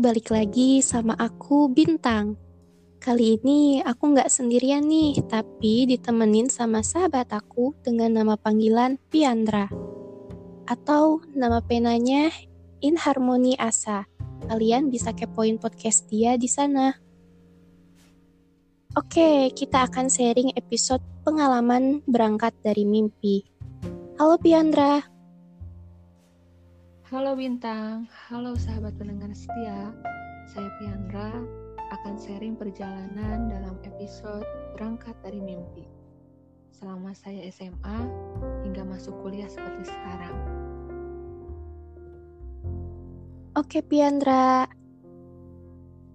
balik lagi sama aku Bintang. Kali ini aku nggak sendirian nih, tapi ditemenin sama sahabat aku dengan nama panggilan Piandra. Atau nama penanya Inharmoni Asa. Kalian bisa kepoin podcast dia di sana. Oke, kita akan sharing episode pengalaman berangkat dari mimpi. Halo Piandra. Halo Bintang, halo sahabat pendengar setia. Saya Piandra akan sharing perjalanan dalam episode Berangkat dari Mimpi. Selama saya SMA hingga masuk kuliah seperti sekarang. Oke Piandra.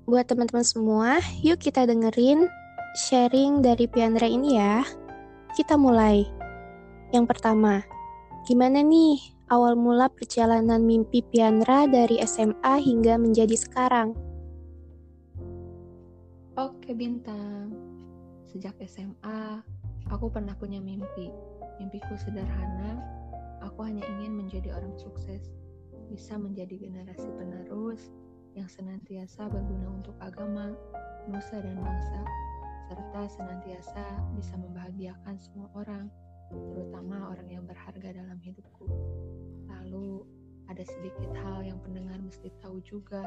Buat teman-teman semua, yuk kita dengerin sharing dari Piandra ini ya. Kita mulai. Yang pertama, gimana nih awal mula perjalanan mimpi Piandra dari SMA hingga menjadi sekarang? Oke Bintang, sejak SMA aku pernah punya mimpi. Mimpiku sederhana, aku hanya ingin menjadi orang sukses, bisa menjadi generasi penerus yang senantiasa berguna untuk agama, nusa dan bangsa, serta senantiasa bisa membahagiakan semua orang terutama orang yang berharga dalam hidupku. Lalu, ada sedikit hal yang pendengar mesti tahu juga.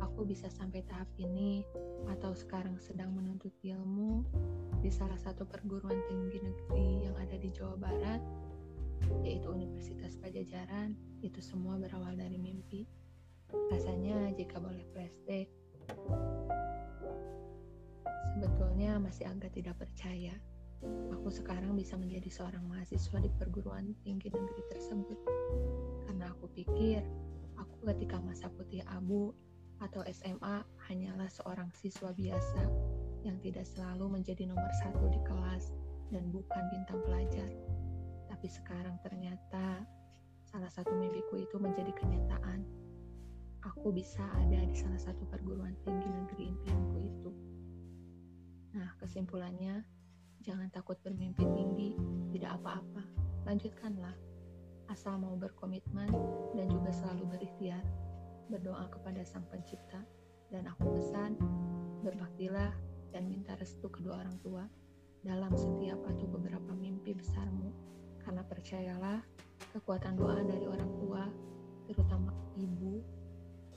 Aku bisa sampai tahap ini atau sekarang sedang menuntut ilmu di salah satu perguruan tinggi negeri yang ada di Jawa Barat, yaitu Universitas Pajajaran. Itu semua berawal dari mimpi. Rasanya jika boleh flashback, sebetulnya masih agak tidak percaya aku sekarang bisa menjadi seorang mahasiswa di perguruan tinggi negeri tersebut. Karena aku pikir, aku ketika masa putih abu atau SMA hanyalah seorang siswa biasa yang tidak selalu menjadi nomor satu di kelas dan bukan bintang pelajar. Tapi sekarang ternyata salah satu mimpiku itu menjadi kenyataan. Aku bisa ada di salah satu perguruan tinggi negeri impianku itu. Nah, kesimpulannya, Jangan takut bermimpi tinggi, tidak apa-apa. Lanjutkanlah. Asal mau berkomitmen dan juga selalu berikhtiar. Berdoa kepada Sang Pencipta. Dan aku pesan, berbaktilah dan minta restu kedua orang tua dalam setiap atau beberapa mimpi besarmu. Karena percayalah, kekuatan doa dari orang tua, terutama ibu,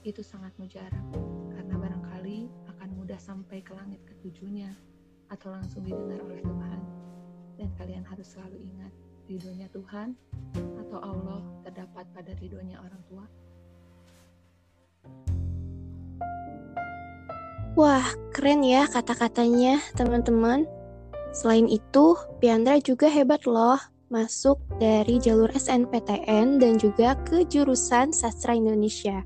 itu sangat mujarab. Karena barangkali akan mudah sampai ke langit ketujuhnya atau langsung didengar oleh Tuhan. Dan kalian harus selalu ingat, ridhonya Tuhan atau Allah terdapat pada ridhonya orang tua. Wah, keren ya kata-katanya, teman-teman. Selain itu, Piandra juga hebat loh, masuk dari jalur SNPTN dan juga ke jurusan Sastra Indonesia.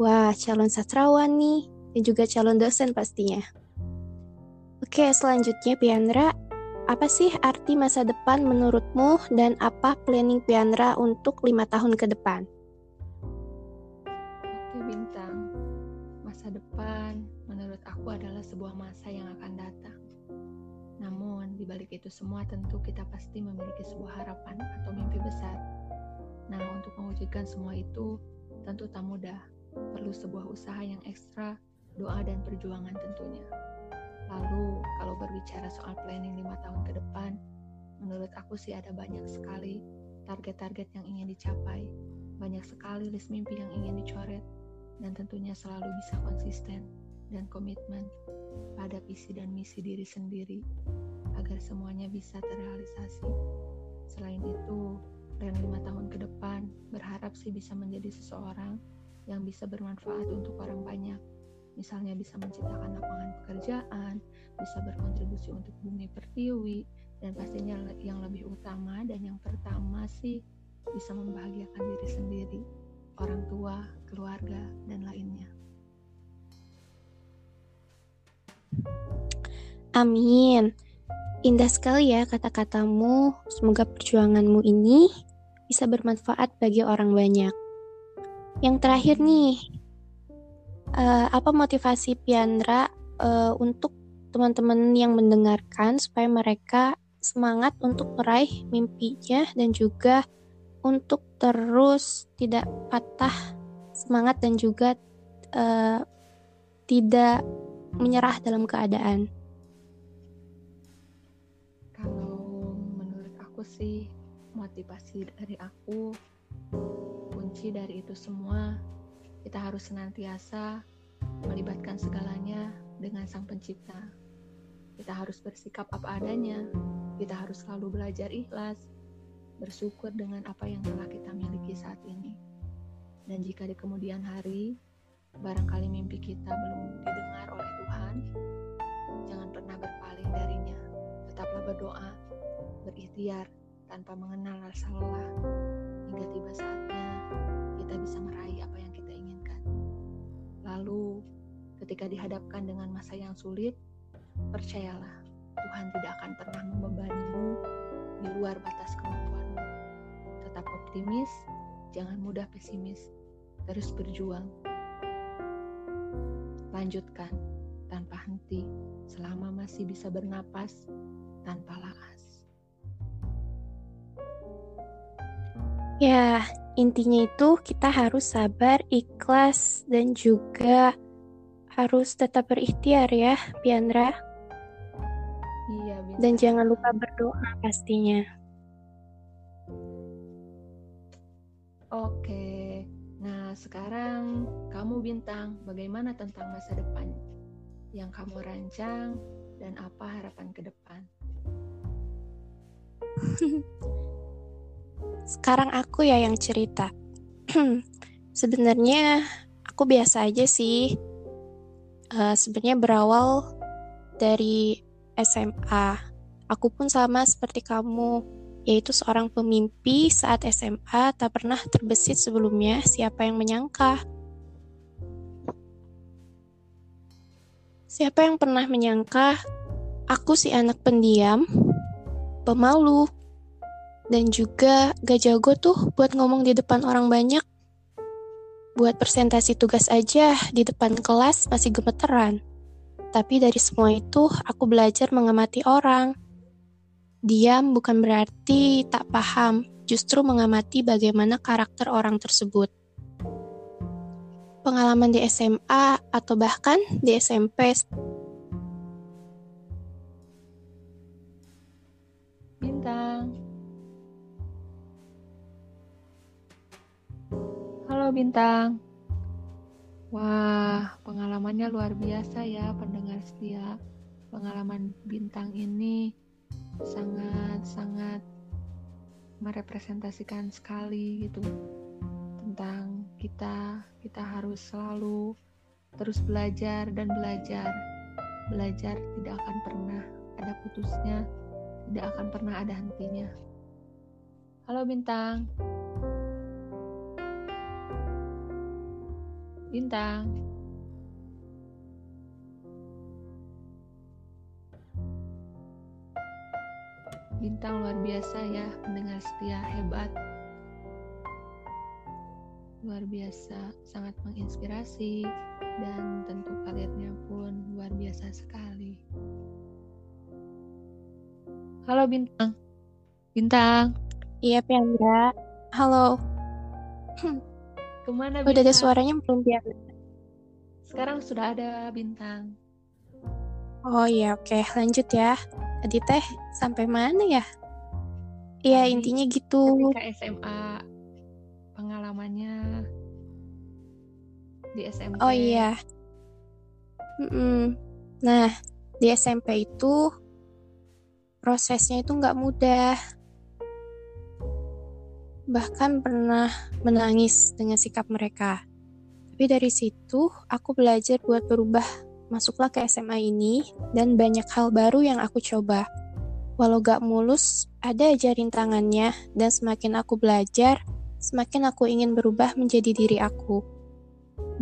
Wah, calon sastrawan nih, dan juga calon dosen pastinya. Oke, selanjutnya Piandra, apa sih arti masa depan menurutmu dan apa planning Piandra untuk lima tahun ke depan? Oke Bintang, masa depan menurut aku adalah sebuah masa yang akan datang. Namun, di balik itu semua tentu kita pasti memiliki sebuah harapan atau mimpi besar. Nah, untuk mewujudkan semua itu tentu tak mudah. Perlu sebuah usaha yang ekstra, doa dan perjuangan tentunya. Lalu kalau berbicara soal planning lima tahun ke depan, menurut aku sih ada banyak sekali target-target yang ingin dicapai, banyak sekali list mimpi yang ingin dicoret, dan tentunya selalu bisa konsisten dan komitmen pada visi dan misi diri sendiri agar semuanya bisa terrealisasi. Selain itu, plan lima tahun ke depan berharap sih bisa menjadi seseorang yang bisa bermanfaat untuk orang banyak misalnya bisa menciptakan lapangan pekerjaan, bisa berkontribusi untuk bumi pertiwi, dan pastinya yang lebih utama dan yang pertama sih bisa membahagiakan diri sendiri, orang tua, keluarga, dan lainnya. Amin. Indah sekali ya kata-katamu. Semoga perjuanganmu ini bisa bermanfaat bagi orang banyak. Yang terakhir nih, uh, apa motivasi Piandra uh, untuk teman-teman yang mendengarkan supaya mereka semangat untuk meraih mimpinya dan juga untuk terus tidak patah semangat dan juga uh, tidak menyerah dalam keadaan? Kalau menurut aku sih motivasi dari aku kunci dari itu semua kita harus senantiasa melibatkan segalanya dengan Sang Pencipta. Kita harus bersikap apa adanya. Kita harus selalu belajar ikhlas, bersyukur dengan apa yang telah kita miliki saat ini. Dan jika di kemudian hari, barangkali mimpi kita belum didengar oleh Tuhan, jangan pernah berpaling darinya. Tetaplah berdoa, berikhtiar, tanpa mengenal rasa lelah, hingga tiba saatnya kita bisa meraih apa yang. Lalu, ketika dihadapkan dengan masa yang sulit, percayalah, Tuhan tidak akan pernah membebanimu di luar batas kemampuanmu. Tetap optimis, jangan mudah pesimis, terus berjuang. Lanjutkan tanpa henti selama masih bisa bernapas tanpa laas. Ya, intinya itu kita harus sabar, ikhlas, dan juga harus tetap berikhtiar ya, Piandra. Iya, bisa. Dan jangan lupa berdoa pastinya. Oke. Nah, sekarang kamu bintang, bagaimana tentang masa depan yang kamu rancang dan apa harapan ke depan? sekarang aku ya yang cerita. Sebenarnya aku biasa aja sih. Uh, Sebenarnya berawal dari SMA. Aku pun sama seperti kamu, yaitu seorang pemimpi saat SMA tak pernah terbesit sebelumnya siapa yang menyangka. Siapa yang pernah menyangka aku si anak pendiam, pemalu, dan juga gak jago tuh buat ngomong di depan orang banyak. Buat presentasi tugas aja di depan kelas masih gemeteran. Tapi dari semua itu, aku belajar mengamati orang. Diam bukan berarti tak paham, justru mengamati bagaimana karakter orang tersebut. Pengalaman di SMA atau bahkan di SMP Halo Bintang. Wah, pengalamannya luar biasa ya pendengar setia. Pengalaman bintang ini sangat-sangat merepresentasikan sekali gitu tentang kita. Kita harus selalu terus belajar dan belajar. Belajar tidak akan pernah ada putusnya, tidak akan pernah ada hentinya. Halo bintang. Bintang. Bintang luar biasa ya, mendengar setia hebat. Luar biasa, sangat menginspirasi dan tentu kaliannya pun luar biasa sekali. Halo Bintang. Bintang. Iya, Piandra. Halo. Ke mana Udah ada suaranya belum biar? Sekarang sudah ada bintang. Oh iya, oke. Lanjut ya. Tadi teh sampai mana ya? Iya, intinya gitu. Ketika SMA pengalamannya di SMP. Oh iya. Mm -mm. Nah, di SMP itu prosesnya itu nggak mudah bahkan pernah menangis dengan sikap mereka. Tapi dari situ, aku belajar buat berubah. Masuklah ke SMA ini, dan banyak hal baru yang aku coba. Walau gak mulus, ada aja rintangannya, dan semakin aku belajar, semakin aku ingin berubah menjadi diri aku.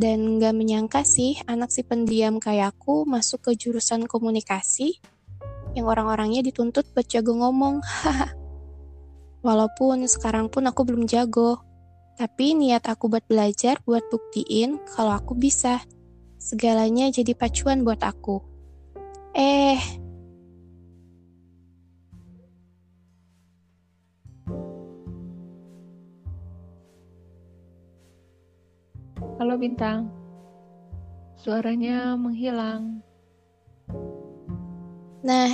Dan gak menyangka sih, anak si pendiam kayak aku masuk ke jurusan komunikasi, yang orang-orangnya dituntut buat jago ngomong. Haha. Walaupun sekarang pun aku belum jago, tapi niat aku buat belajar buat buktiin kalau aku bisa. Segalanya jadi pacuan buat aku. Eh, Halo Bintang. Suaranya menghilang. Nah,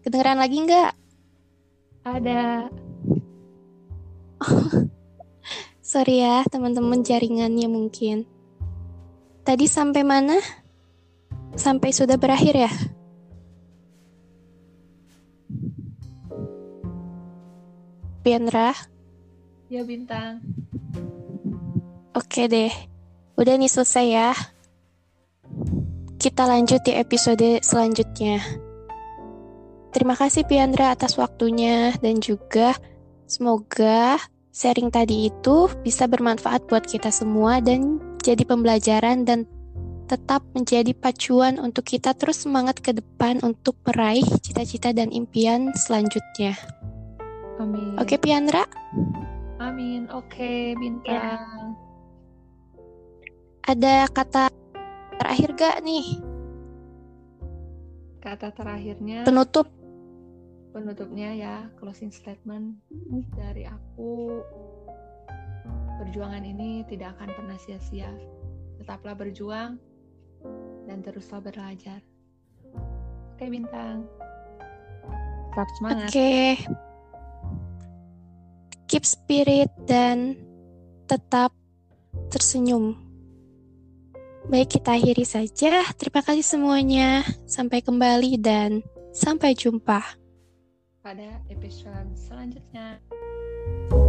kedengeran lagi nggak? Ada. Sorry ya, teman-teman jaringannya mungkin. Tadi sampai mana? Sampai sudah berakhir ya? Piandra? Ya bintang. Oke deh. Udah nih selesai ya. Kita lanjut di episode selanjutnya. Terima kasih Piandra atas waktunya dan juga semoga sharing tadi itu bisa bermanfaat buat kita semua dan jadi pembelajaran dan tetap menjadi pacuan untuk kita terus semangat ke depan untuk meraih cita-cita dan impian selanjutnya. Amin. Oke Piandra? Amin. Oke, bintang. Ada kata terakhir gak nih? Kata terakhirnya Penutup. Penutupnya ya closing statement dari aku perjuangan ini tidak akan pernah sia-sia tetaplah berjuang dan teruslah belajar oke bintang tetap semangat Oke. Keep spirit dan tetap tersenyum. Baik, kita akhiri saja. Terima kasih semuanya. Sampai kembali dan sampai jumpa pada episode selanjutnya. thank you